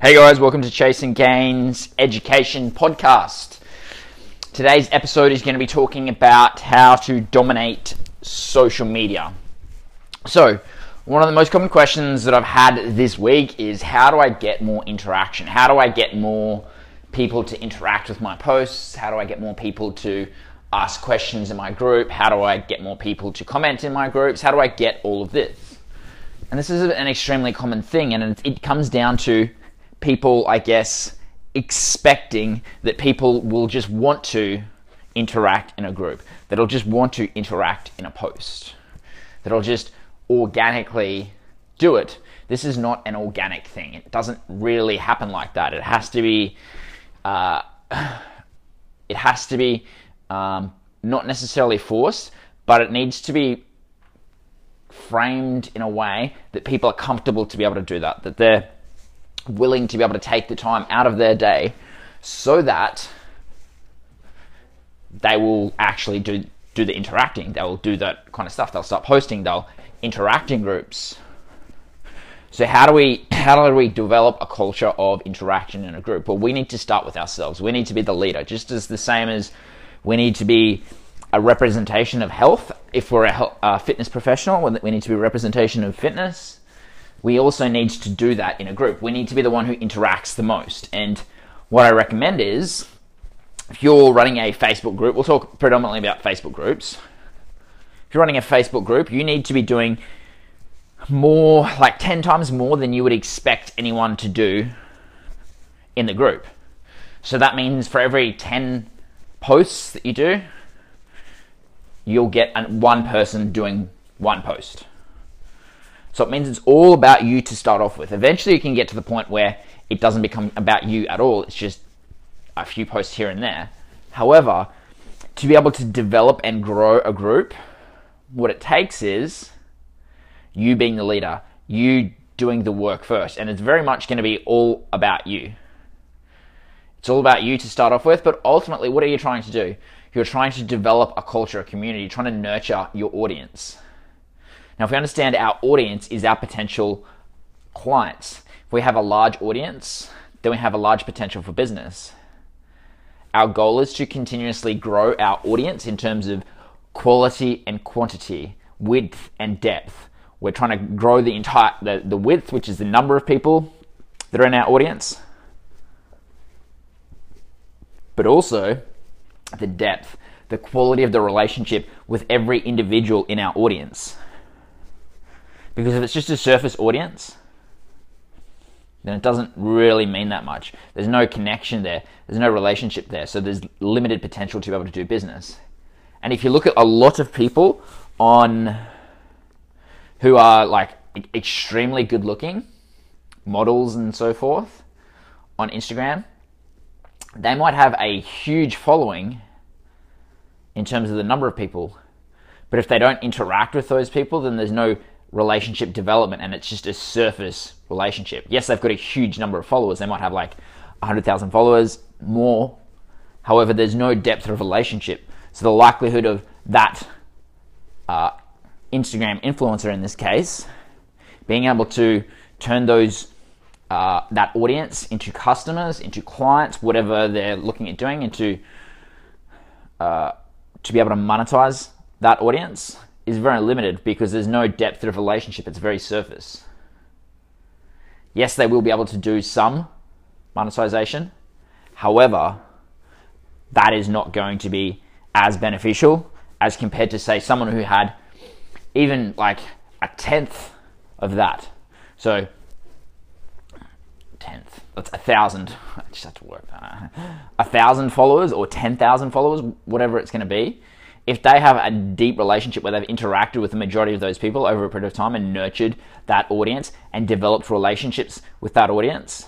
Hey guys, welcome to Chasing Gains Education Podcast. Today's episode is going to be talking about how to dominate social media. So, one of the most common questions that I've had this week is how do I get more interaction? How do I get more people to interact with my posts? How do I get more people to ask questions in my group? How do I get more people to comment in my groups? How do I get all of this? And this is an extremely common thing, and it comes down to people, I guess, expecting that people will just want to interact in a group, that'll just want to interact in a post, that'll just organically do it. This is not an organic thing. It doesn't really happen like that. It has to be, uh, it has to be um, not necessarily forced, but it needs to be framed in a way that people are comfortable to be able to do that. That they're willing to be able to take the time out of their day so that they will actually do do the interacting. They will do that kind of stuff. They'll start posting. They'll interact in groups. So how do we how do we develop a culture of interaction in a group? Well, we need to start with ourselves. We need to be the leader, just as the same as we need to be a representation of health. If we're a, health, a fitness professional, we need to be a representation of fitness we also need to do that in a group. We need to be the one who interacts the most. And what I recommend is if you're running a Facebook group, we'll talk predominantly about Facebook groups. If you're running a Facebook group, you need to be doing more, like 10 times more than you would expect anyone to do in the group. So that means for every 10 posts that you do, you'll get one person doing one post. So it means it's all about you to start off with. Eventually, you can get to the point where it doesn't become about you at all. It's just a few posts here and there. However, to be able to develop and grow a group, what it takes is you being the leader, you doing the work first. And it's very much going to be all about you. It's all about you to start off with, but ultimately, what are you trying to do? You're trying to develop a culture, a community, trying to nurture your audience. Now, if we understand our audience is our potential clients, if we have a large audience, then we have a large potential for business. Our goal is to continuously grow our audience in terms of quality and quantity, width and depth. We're trying to grow the entire the, the width, which is the number of people that are in our audience, but also the depth, the quality of the relationship with every individual in our audience. Because if it's just a surface audience, then it doesn't really mean that much. There's no connection there, there's no relationship there, so there's limited potential to be able to do business. And if you look at a lot of people on who are like extremely good looking, models and so forth, on Instagram, they might have a huge following in terms of the number of people. But if they don't interact with those people, then there's no relationship development and it's just a surface relationship. Yes, they've got a huge number of followers. They might have like 100,000 followers, more. However, there's no depth of relationship. So the likelihood of that uh, Instagram influencer in this case being able to turn those uh, that audience into customers, into clients, whatever they're looking at doing, into uh, to be able to monetize that audience is very limited because there's no depth of relationship. It's very surface. Yes, they will be able to do some monetization. However, that is not going to be as beneficial as compared to, say, someone who had even like a tenth of that. So, tenth, that's a thousand. I just have to work that. out. A thousand followers or 10,000 followers, whatever it's going to be if they have a deep relationship where they've interacted with the majority of those people over a period of time and nurtured that audience and developed relationships with that audience,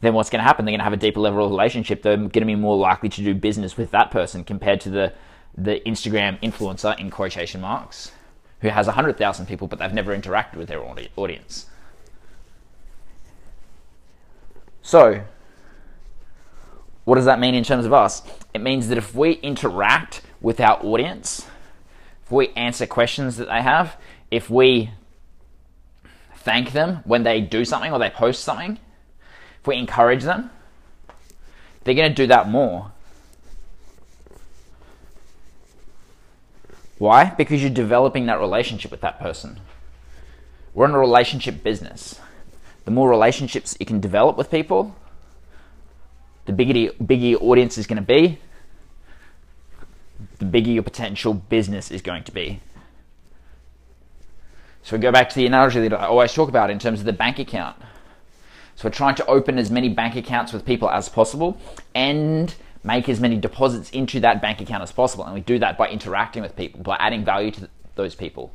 then what's going to happen? They're going to have a deeper level of relationship. They're going to be more likely to do business with that person compared to the the Instagram influencer in quotation marks who has 100,000 people but they've never interacted with their audience. So, what does that mean in terms of us? It means that if we interact with our audience, if we answer questions that they have, if we thank them when they do something or they post something, if we encourage them, they're going to do that more. Why? Because you're developing that relationship with that person. We're in a relationship business. The more relationships you can develop with people, the bigger, bigger your audience is going to be, the bigger your potential business is going to be. So we go back to the analogy that I always talk about in terms of the bank account. So we're trying to open as many bank accounts with people as possible and make as many deposits into that bank account as possible. And we do that by interacting with people, by adding value to those people.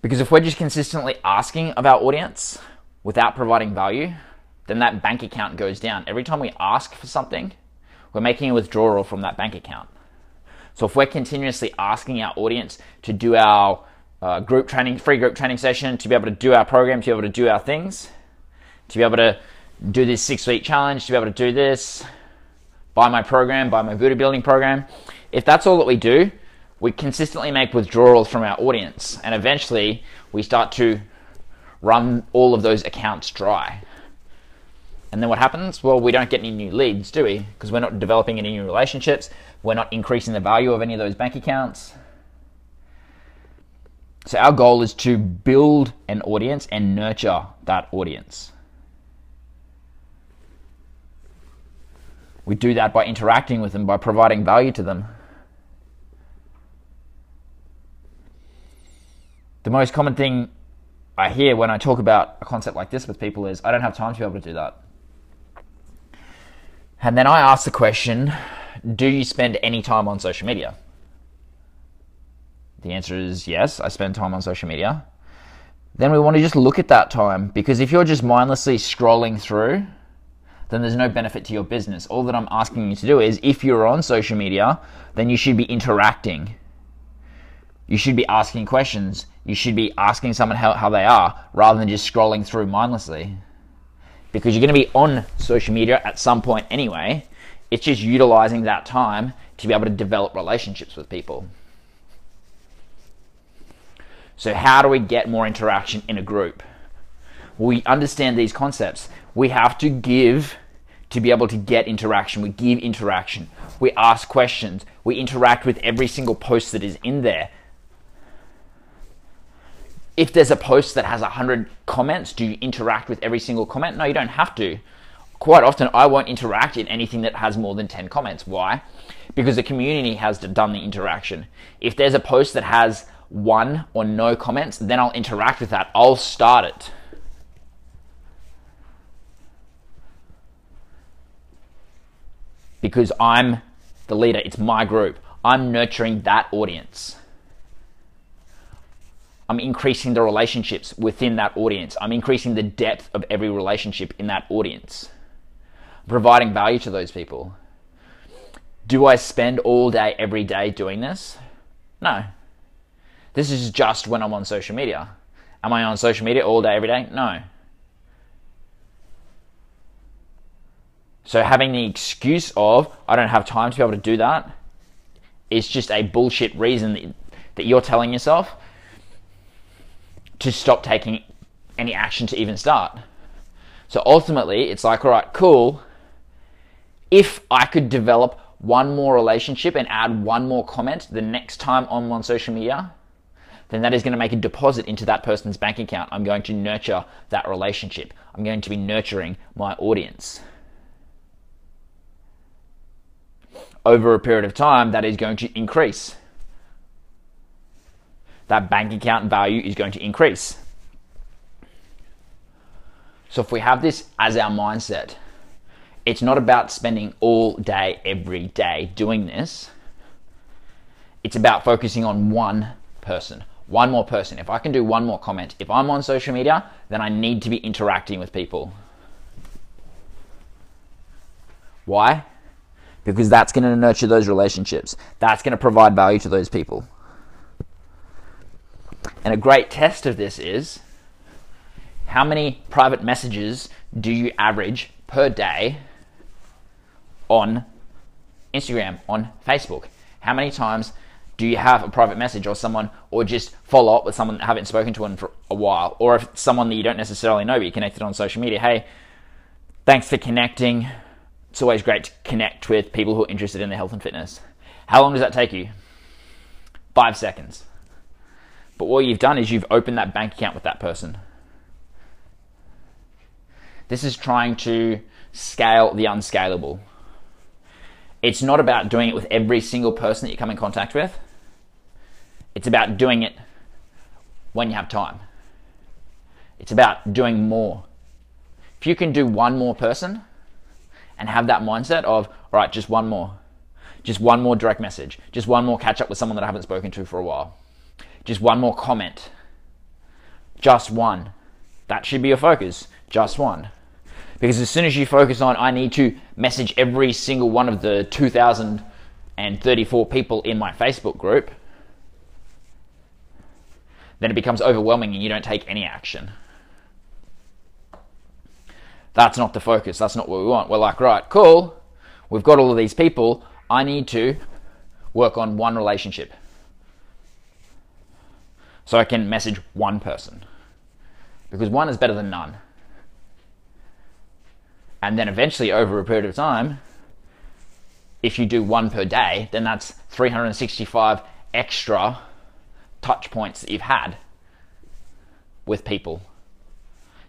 Because if we're just consistently asking of our audience without providing value, then that bank account goes down. Every time we ask for something, we're making a withdrawal from that bank account. So if we're continuously asking our audience to do our uh, group training, free group training session, to be able to do our program, to be able to do our things, to be able to do this six week challenge, to be able to do this, buy my program, buy my bodybuilding program. If that's all that we do, we consistently make withdrawals from our audience, and eventually we start to run all of those accounts dry. And then what happens? Well, we don't get any new leads, do we? Because we're not developing any new relationships. We're not increasing the value of any of those bank accounts. So, our goal is to build an audience and nurture that audience. We do that by interacting with them, by providing value to them. The most common thing I hear when I talk about a concept like this with people is I don't have time to be able to do that. And then I ask the question Do you spend any time on social media? The answer is yes, I spend time on social media. Then we want to just look at that time because if you're just mindlessly scrolling through, then there's no benefit to your business. All that I'm asking you to do is if you're on social media, then you should be interacting. You should be asking questions. You should be asking someone how, how they are rather than just scrolling through mindlessly because you're going to be on social media at some point anyway. It's just utilizing that time to be able to develop relationships with people. So, how do we get more interaction in a group? We understand these concepts. We have to give to be able to get interaction. We give interaction. We ask questions. We interact with every single post that is in there if there's a post that has 100 comments, do you interact with every single comment? No, you don't have to. Quite often, I won't interact in anything that has more than 10 comments. Why? Because the community has done the interaction. If there's a post that has one or no comments, then I'll interact with that. I'll start it. Because I'm the leader, it's my group. I'm nurturing that audience. I'm increasing the relationships within that audience. I'm increasing the depth of every relationship in that audience. providing value to those people. Do I spend all day, every day doing this? No. This is just when I'm on social media. Am I on social media all day, every day? No. So having the excuse of, I don't have time to be able to do that, is just a bullshit reason that you're telling yourself to stop taking any action to even start. So ultimately, it's like, all right, cool. If I could develop one more relationship and add one more comment the next time I'm on social media, then that is going to make a deposit into that person's bank account. I'm going to nurture that relationship. I'm going to be nurturing my audience. Over a period of time, that is going to increase that bank account value is going to increase. So if we have this as our mindset, it's not about spending all day, every day doing this. It's about focusing on one person, one more person. If I can do one more comment, if I'm on social media, then I need to be interacting with people. Why? Because that's going to nurture those relationships. That's going to provide value to those people. And a great test of this is how many private messages do you average per day on Instagram, on Facebook? How many times Do you have a private message or someone, or just follow up with someone that haven't spoken to in for a while, or if someone that you don't necessarily know but you connected on social media? Hey, thanks for connecting. It's always great to connect with people who are interested in their health and fitness. How long does that take you? Five seconds. But what you've done is you've opened that bank account with that person. This is trying to scale the unscalable. It's not about doing it with every single person that you come in contact with. It's about doing it when you have time. It's about doing more. If you can do one more person and have that mindset of, all right, just one more, just one more direct message, just one more catch up with someone that I haven't spoken to for a while, just one more comment, just one. That should be your focus, just one. Because as soon as you focus on, I need to message every single one of the 2,034 people in my Facebook group, then it becomes overwhelming and you don't take any action. That's not the focus. That's not what we want. We're like, right, cool. We've got all of these people. I need to work on one relationship. So I can message one person. Because one is better than none. And then eventually, over a period of time, if you do one per day, then that's 365 extra touch points that you've had with people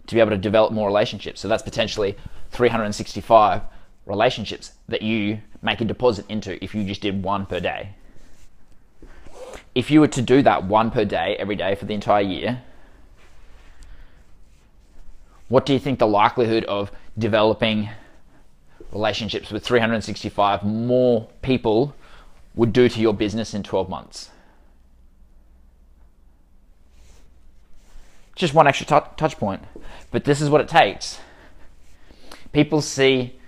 to be able to develop more relationships. So that's potentially 365 relationships that you make a deposit into if you just did one per day. If you were to do that one per day every day for the entire year, what do you think the likelihood of developing relationships with 365 more people would do to your business in 12 months? Just one extra t- touch point. But this is what it takes. People see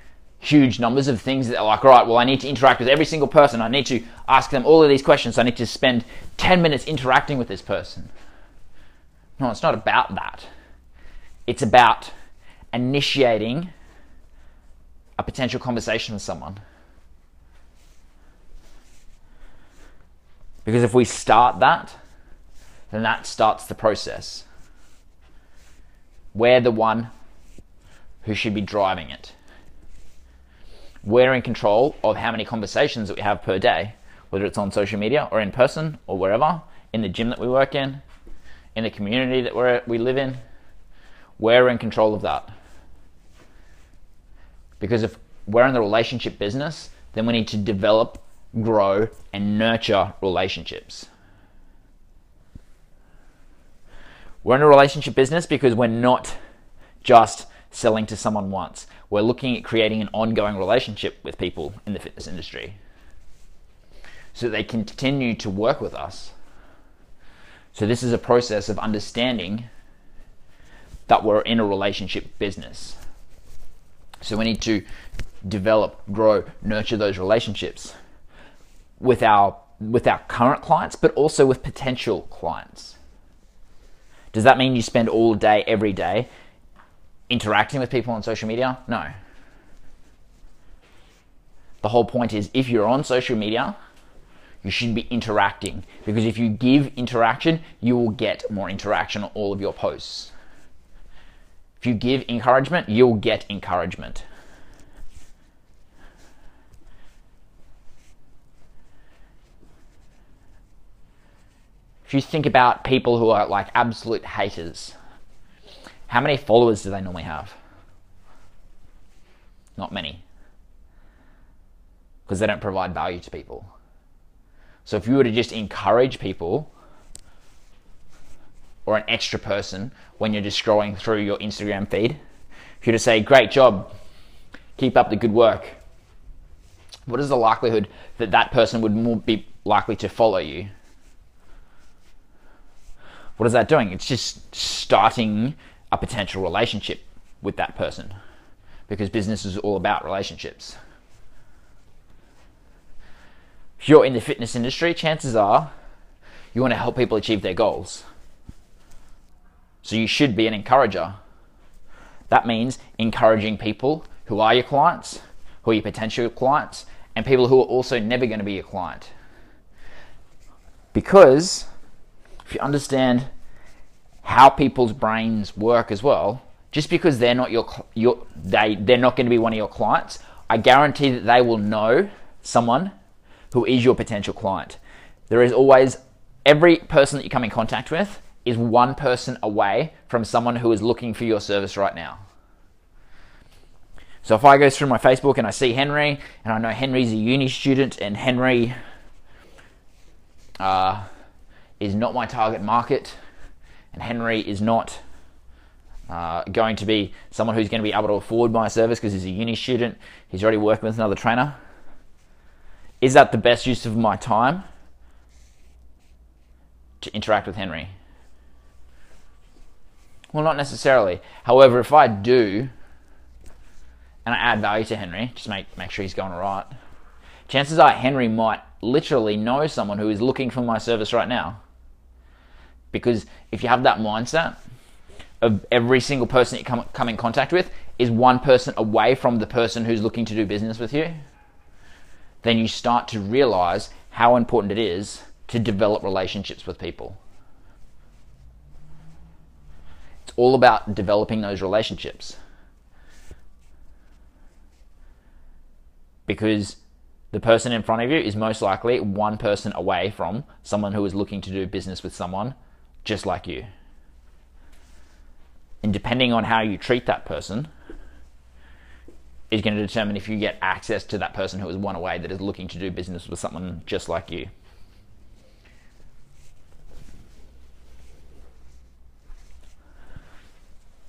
huge numbers of things that are like, all right, well, I need to interact with every single person. I need to ask them all of these questions. I need to spend 10 minutes interacting with this person. No, it's not about that. It's about initiating a potential conversation with someone. Because if we start that, then that starts the process. We're the one who should be driving it. We're in control of how many conversations that we have per day, whether it's on social media or in person or wherever, in the gym that we work in, in the community that we we live in. We're in control of that. Because if we're in the relationship business, then we need to develop, grow, and nurture relationships. We're in a relationship business because we're not just selling to someone once. We're looking at creating an ongoing relationship with people in the fitness industry so they continue to work with us. So, this is a process of understanding that we're in a relationship business. So, we need to develop, grow, nurture those relationships with our with our current clients, but also with potential clients. Does that mean you spend all day, every day, interacting with people on social media? No. The whole point is if you're on social media, you should be interacting because if you give interaction, you will get more interaction on all of your posts. If you give encouragement, you'll get encouragement. If you think about people who are like absolute haters, how many followers do they normally have? Not many. Because they don't provide value to people. So if you were to just encourage people or an extra person when you're just scrolling through your Instagram feed, if you were to say, Great job, keep up the good work, what is the likelihood that that person would more be likely to follow you? What is that doing? It's just starting a potential relationship with that person because business is all about relationships. If you're in the fitness industry, chances are you want to help people achieve their goals. So you should be an encourager. That means encouraging people who are your clients, who are your potential clients, and people who are also never going to be your client. Because if you understand how people's brains work as well, just because they're not your, your they they're not going to be one of your clients, I guarantee that they will know someone who is your potential client. There is always every person that you come in contact with is one person away from someone who is looking for your service right now. So if I go through my Facebook and I see Henry, and I know Henry's a uni student, and Henry uh, is not my target market, and Henry is not uh, going to be someone who's going to be able to afford my service because he's a uni student, he's already working with another trainer. Is that the best use of my time to interact with Henry? Well, not necessarily. However, if I do and I add value to Henry, just make make sure he's going right. Chances are Henry might literally know someone who is looking for my service right now. Because if you have that mindset of every single person you come, come in contact with is one person away from the person who's looking to do business with you, then you start to realize how important it is to develop relationships with people. It's all about developing those relationships. Because the person in front of you is most likely one person away from someone who is looking to do business with someone just like you. And depending on how you treat that person, is going to determine if you get access to that person who is one away that is looking to do business with someone just like you.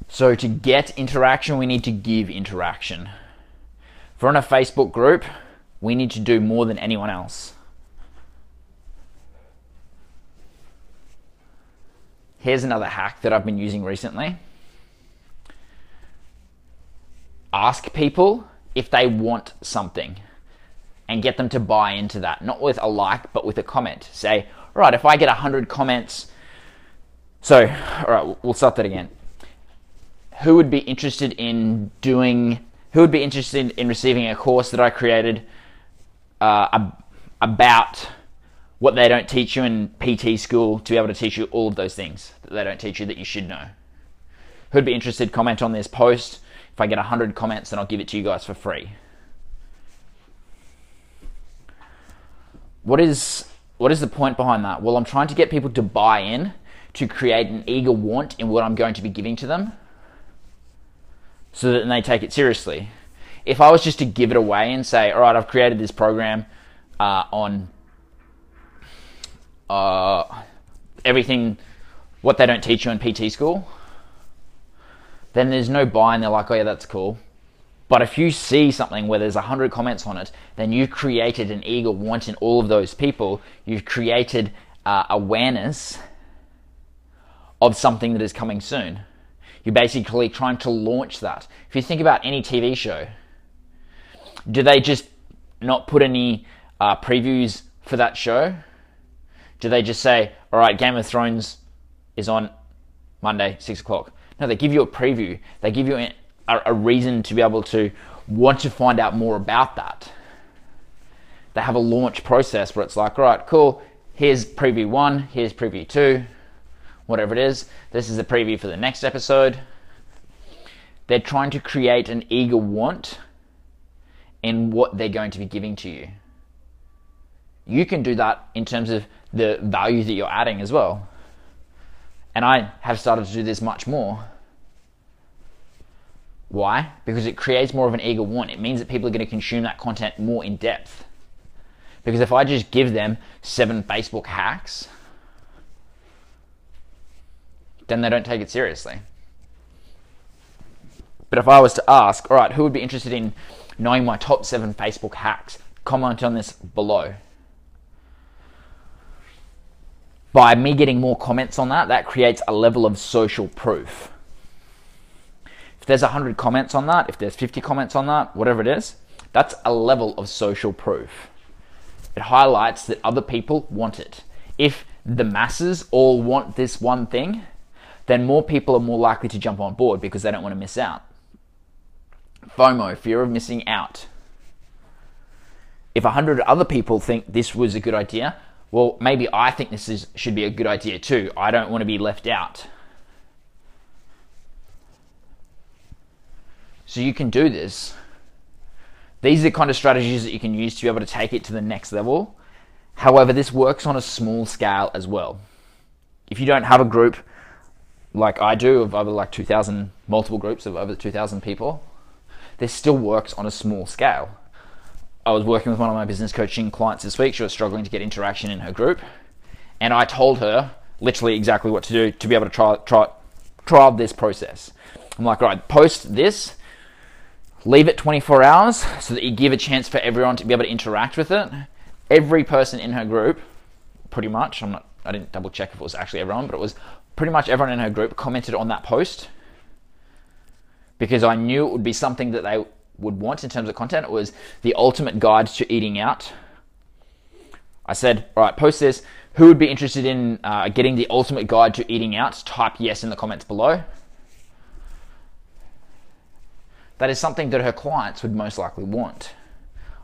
So, to get interaction, we need to give interaction. For in a Facebook group, we need to do more than anyone else. Here's another hack that I've been using recently ask people if they want something and get them to buy into that. Not with a like, but with a comment. Say, all right, if I get 100 comments, so, all right, we'll start that again. Who would be interested in doing, who would be interested in receiving a course that I created uh, about what they don't teach you in PT school to be able to teach you all of those things that they don't teach you that you should know? Who'd be interested, comment on this post if I get 100 comments, then I'll give it to you guys for free. What is what is the point behind that? Well, I'm trying to get people to buy in, to create an eager want in what I'm going to be giving to them, so that they take it seriously. If I was just to give it away and say, "All right, I've created this program uh, on uh, everything what they don't teach you in PT school," then there's no buy and they're like, oh yeah, that's cool. But if you see something where there's 100 comments on it, then you've created an eager want in all of those people. You've created uh, awareness of something that is coming soon. You're basically trying to launch that. If you think about any TV show, do they just not put any uh, previews for that show? Do they just say, all right, Game of Thrones is on Monday, 6 o'clock? No, they give you a preview. They give you a, a reason to be able to want to find out more about that. They have a launch process where it's like, all right, cool, here's preview one, here's preview two, whatever it is. This is the preview for the next episode. They're trying to create an eager want in what they're going to be giving to you. You can do that in terms of the value that you're adding as well. And I have started to do this much more. Why? Because it creates more of an eager want. It means that people are going to consume that content more in depth. Because if I just give them seven Facebook hacks, then they don't take it seriously. But if I was to ask, all right, who would be interested in knowing my top seven Facebook hacks? Comment on this below by me getting more comments on that, that creates a level of social proof. If there's 100 comments on that, if there's 50 comments on that, whatever it is, that's a level of social proof. It highlights that other people want it. If the masses all want this one thing, then more people are more likely to jump on board because they don't want to miss out. FOMO, fear of missing out. If 100 other people think this was a good idea, well, maybe I think this is, should be a good idea too. I don't want to be left out. So you can do this. These are the kind of strategies that you can use to be able to take it to the next level. However, this works on a small scale as well. If you don't have a group like I do of over like 2,000, multiple groups of over 2,000 people, this still works on a small scale. I was working with one of my business coaching clients this week. She was struggling to get interaction in her group. And I told her literally exactly what to do to be able to try, try, trial this process. I'm like, right, post this Leave it 24 hours so that you give a chance for everyone to be able to interact with it. Every person in her group, pretty much, I'm not, I didn't double check if it was actually everyone, but it was pretty much everyone in her group commented on that post because I knew it would be something that they would want in terms of content. Was the ultimate guide to eating out. I said, all right, post this. Who would be interested in uh, getting the ultimate guide to eating out? Type yes in the comments below that is something that her clients would most likely want.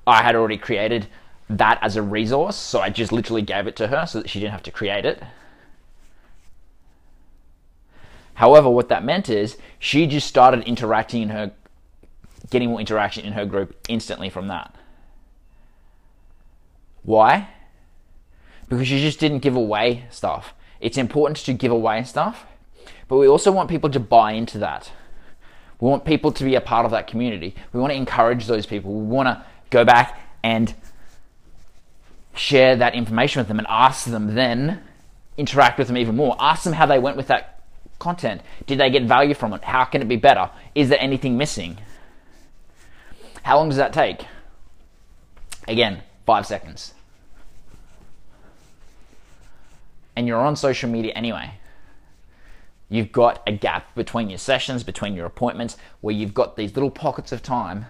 I had already created that as a resource, so I just literally gave it to her so that she didn't have to create it. However, what that meant is she just started interacting in her, getting more interaction in her group instantly from that. Why? Because she just didn't give away stuff. It's important to give away stuff, but we also want people to buy into that. We want people to be a part of that community. We want to encourage those people. We want to go back and share that information with them and ask them then interact with them even more. Ask them how they went with that content. Did they get value from it? How can it be better? Is there anything missing? How long does that take? Again, five seconds. And you're on social media anyway. You've got a gap between your sessions, between your appointments, where you've got these little pockets of time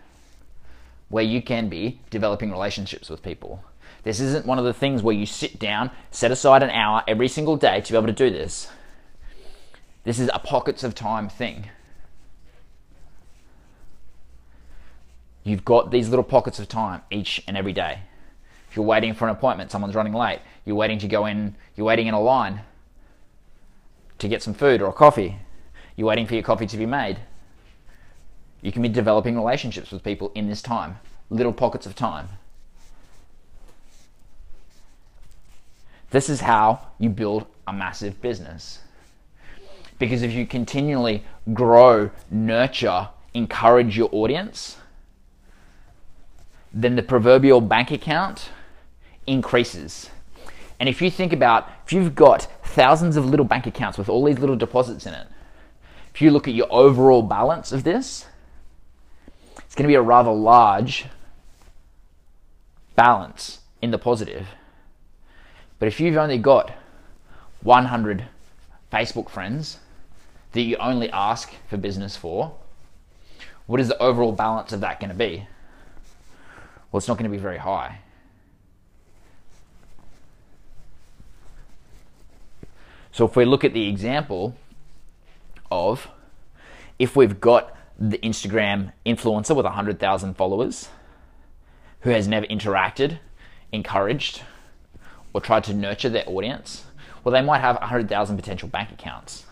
where you can be developing relationships with people. This isn't one of the things where you sit down, set aside an hour every single day to be able to do this. This is a pockets of time thing. You've got these little pockets of time each and every day. If you're waiting for an appointment, someone's running late, you're waiting to go in, you're waiting in a line, to get some food or a coffee. You're waiting for your coffee to be made. You can be developing relationships with people in this time, little pockets of time. This is how you build a massive business. Because if you continually grow, nurture, encourage your audience, then the proverbial bank account increases. And if you think about, if you've got thousands of little bank accounts with all these little deposits in it, if you look at your overall balance of this, it's going to be a rather large balance in the positive. But if you've only got 100 Facebook friends that you only ask for business for, what is the overall balance of that going to be? Well, it's not going to be very high. So if we look at the example of if we've got the Instagram influencer with 100,000 followers who has never interacted, encouraged, or tried to nurture their audience, well, they might have 100,000 potential bank accounts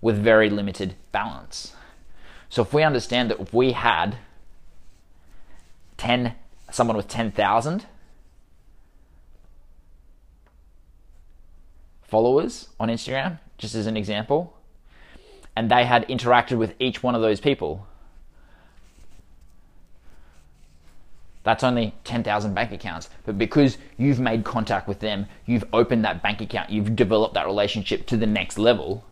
with very limited balance. So if we understand that if we had 10 someone with 10,000 followers on Instagram, just as an example, and they had interacted with each one of those people. That's only 10,000 bank accounts. But because you've made contact with them, you've opened that bank account, you've developed that relationship to the next level,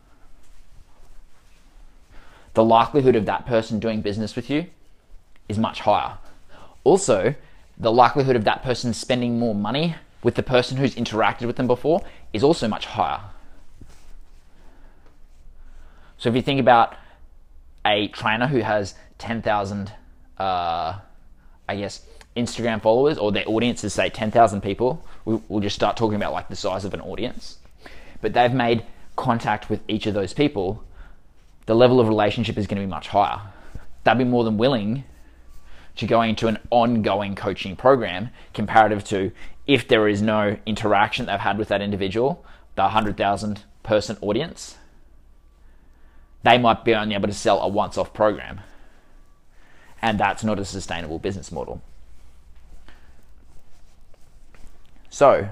the likelihood of that person doing business with you is much higher. Also, the likelihood of that person spending more money with the person who's interacted with them before is also much higher. So if you think about a trainer who has 10,000, uh, I guess, Instagram followers, or their audience is, say, 10,000 people, we, we'll just start talking about like the size of an audience. But they've made contact with each of those people, the level of relationship is going to be much higher. They'll be more than willing to going into an ongoing coaching program comparative to if there is no interaction they've had with that individual, the 100,000 person audience, they might be only able to sell a once off program. And that's not a sustainable business model. So,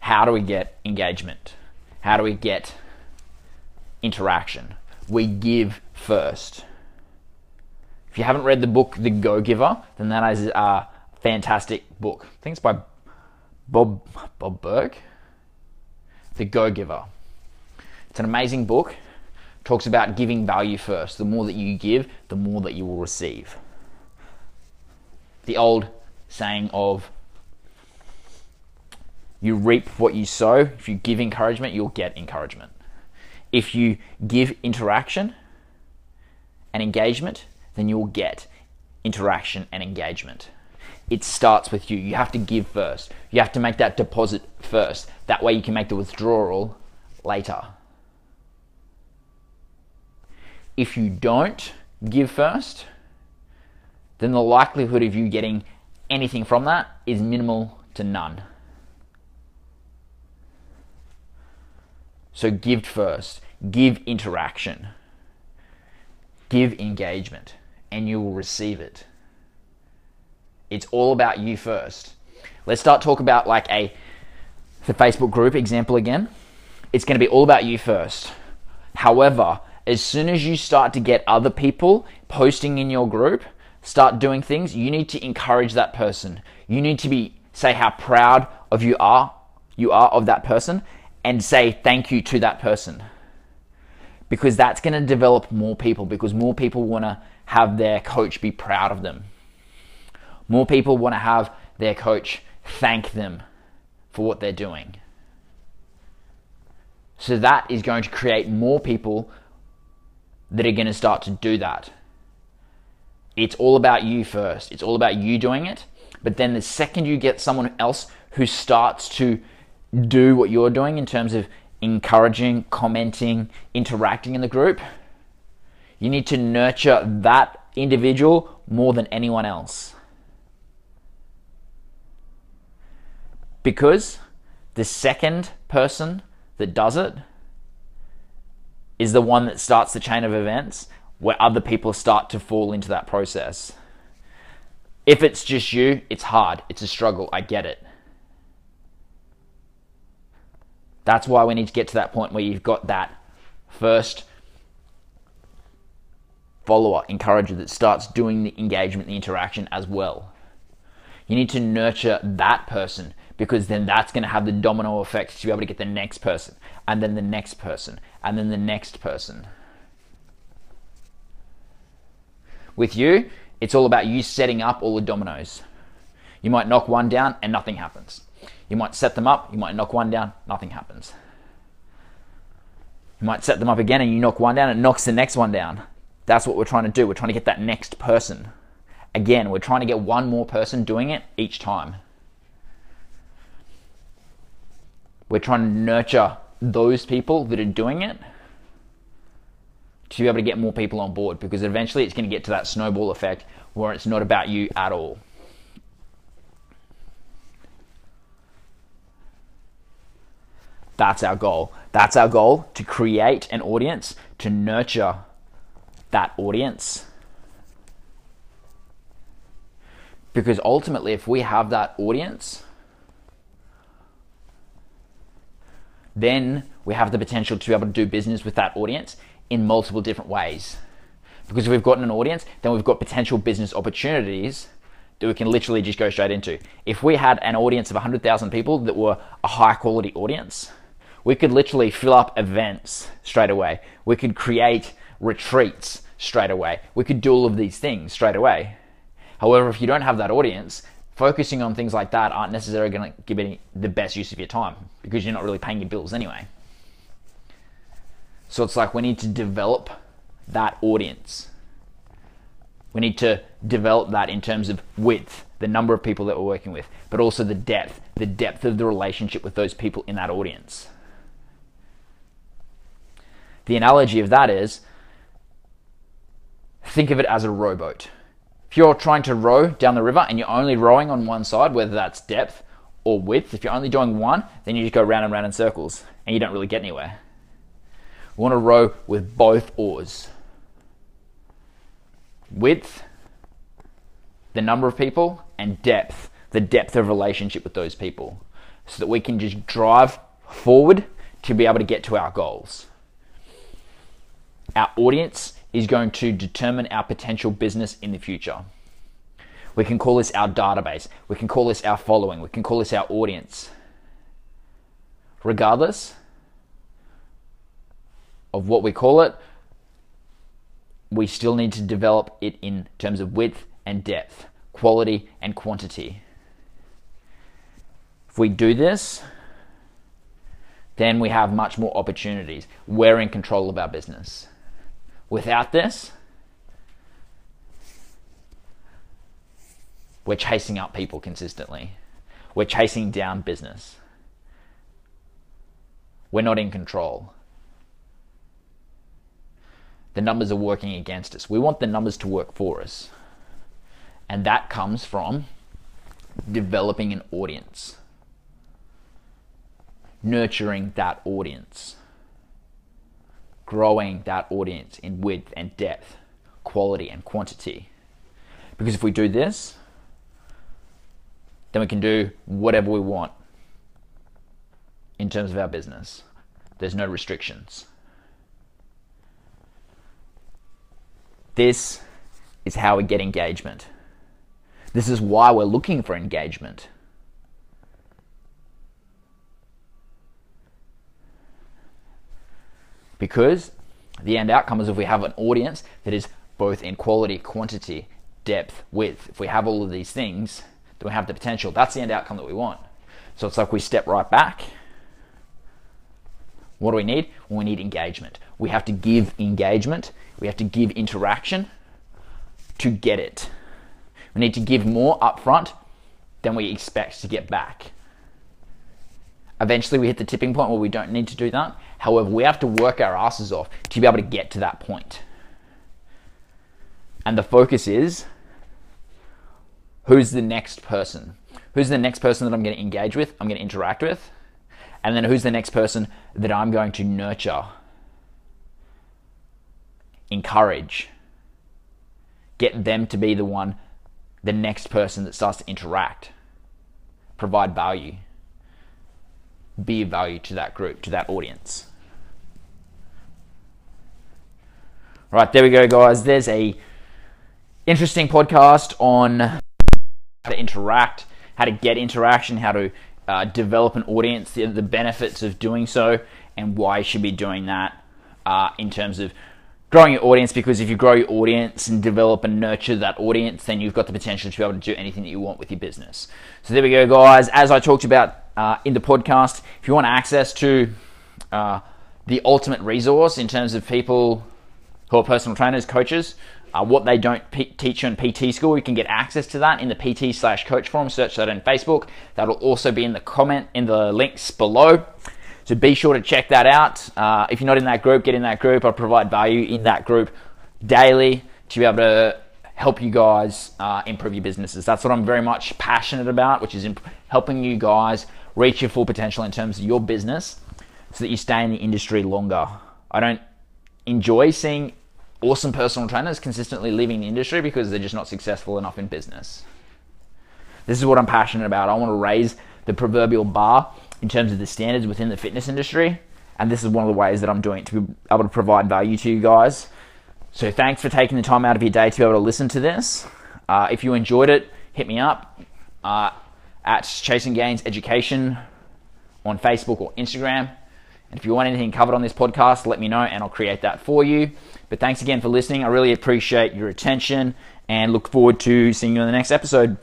how do we get engagement? How do we get interaction? We give first. If you haven't read the book The Go Giver, then that is a fantastic book. I think it's by Bob Bob Burg. The Go Giver. It's an amazing book. It talks about giving value first. The more that you give, the more that you will receive. The old saying of you reap what you sow. If you give encouragement, you'll get encouragement. If you give interaction and engagement, then you'll get interaction and engagement. It starts with you. You have to give first. You have to make that deposit first. That way you can make the withdrawal later. If you don't give first, then the likelihood of you getting anything from that is minimal to none. So give first, give interaction, give engagement, and you will receive it. It's all about you first. Let's start talk about like a the Facebook group example again. It's going to be all about you first. However, as soon as you start to get other people posting in your group, start doing things, you need to encourage that person. You need to be say how proud of you are you are of that person and say thank you to that person. Because that's going to develop more people because more people want to have their coach be proud of them. More people want to have their coach thank them for what they're doing. So that is going to create more people that are going to start to do that. It's all about you first. It's all about you doing it. But then the second you get someone else who starts to do what you're doing in terms of encouraging, commenting, interacting in the group, you need to nurture that individual more than anyone else. Because the second person that does it is the one that starts the chain of events where other people start to fall into that process. If it's just you, it's hard, it's a struggle, I get it. That's why we need to get to that point where you've got that first follower, encourager that starts doing the engagement, the interaction as well. You need to nurture that person because then that's going to have the domino effect to be able to get the next person, and then the next person, and then the next person. With you, it's all about you setting up all the dominoes. You might knock one down and nothing happens. You might set them up, you might knock one down, nothing happens. You might set them up again and you knock one down, it knocks the next one down. That's what we're trying to do. We're trying to get that next person. Again, we're trying to get one more person doing it each time. We're trying to nurture those people that are doing it to be able to get more people on board because eventually it's going to get to that snowball effect where it's not about you at all. That's our goal. That's our goal to create an audience, to nurture that audience. Because ultimately, if we have that audience, then we have the potential to be able to do business with that audience in multiple different ways. Because if we've gotten an audience, then we've got potential business opportunities that we can literally just go straight into. If we had an audience of 100,000 people that were a high quality audience, we could literally fill up events straight away. We could create retreats straight away. We could do all of these things straight away. However, if you don't have that audience, focusing on things like that aren't necessarily going to give you the best use of your time because you're not really paying your bills anyway. So it's like we need to develop that audience. We need to develop that in terms of width, the number of people that we're working with, but also the depth, the depth of the relationship with those people in that audience. The analogy of that is think of it as a rowboat. If you're trying to row down the river and you're only rowing on one side, whether that's depth or width, if you're only doing one, then you just go round and round in circles and you don't really get anywhere. We want to row with both oars. Width, the number of people, and depth, the depth of relationship with those people, so that we can just drive forward to be able to get to our goals. Our audience is going to determine our potential business in the future. We can call this our database. We can call this our following. We can call this our audience. Regardless of what we call it, we still need to develop it in terms of width and depth, quality and quantity. If we do this, then we have much more opportunities. We're in control of our business. Without this, we're chasing up people consistently. We're chasing down business. We're not in control. The numbers are working against us. We want the numbers to work for us. And that comes from developing an audience, nurturing that audience growing that audience in width and depth, quality and quantity. Because if we do this, then we can do whatever we want in terms of our business. There's no restrictions. This is how we get engagement. This is why we're looking for engagement. Because the end outcome is if we have an audience that is both in quality, quantity, depth, width, if we have all of these things, then we have the potential. That's the end outcome that we want. So it's like we step right back. What do we need? Well, we need engagement. We have to give engagement, we have to give interaction to get it. We need to give more upfront than we expect to get back. Eventually, we hit the tipping point where we don't need to do that. However, we have to work our asses off to be able to get to that point. And the focus is who's the next person? Who's the next person that I'm going to engage with, I'm going to interact with? And then who's the next person that I'm going to nurture, encourage, get them to be the one, the next person that starts to interact, provide value be of value to that group, to that audience. Right, there we go, guys. There's a interesting podcast on how to interact, how to get interaction, how to uh, develop an audience, the, the, benefits of doing so, and why you should be doing that uh, in terms of growing your audience. Because if you grow your audience and develop and nurture that audience, then you've got the potential to be able to do anything that you want with your business. So there we go, guys. As I talked about uh, in the podcast. If you want access to uh, the ultimate resource in terms of people who are personal trainers, coaches, uh, what they don't p- teach you in PT school, you can get access to that in the PT slash coach forum. Search that on Facebook. That'll also be in the comment in the links below. So be sure to check that out. Uh, if you're not in that group, get in that group. I provide value in that group daily to be able to help you guys uh, improve your businesses. That's what I'm very much passionate about, which is imp- helping you guys reach your full potential in terms of your business so that you stay in the industry longer. I don't enjoy seeing awesome personal trainers consistently leaving the industry because they're just not successful enough in business. This is what I'm passionate about. I want to raise the proverbial bar in terms of the standards within the fitness industry. And this is one of the ways that I'm doing it to be able to provide value to you guys. So thanks for taking the time out of your day to be able to listen to this. Uh, if you enjoyed it, hit me up. Uh, at Chasing Gains Education on Facebook or Instagram. And if you want anything covered on this podcast, let me know and I'll create that for you. But thanks again for listening. I really appreciate your attention and look forward to seeing you in the next episode.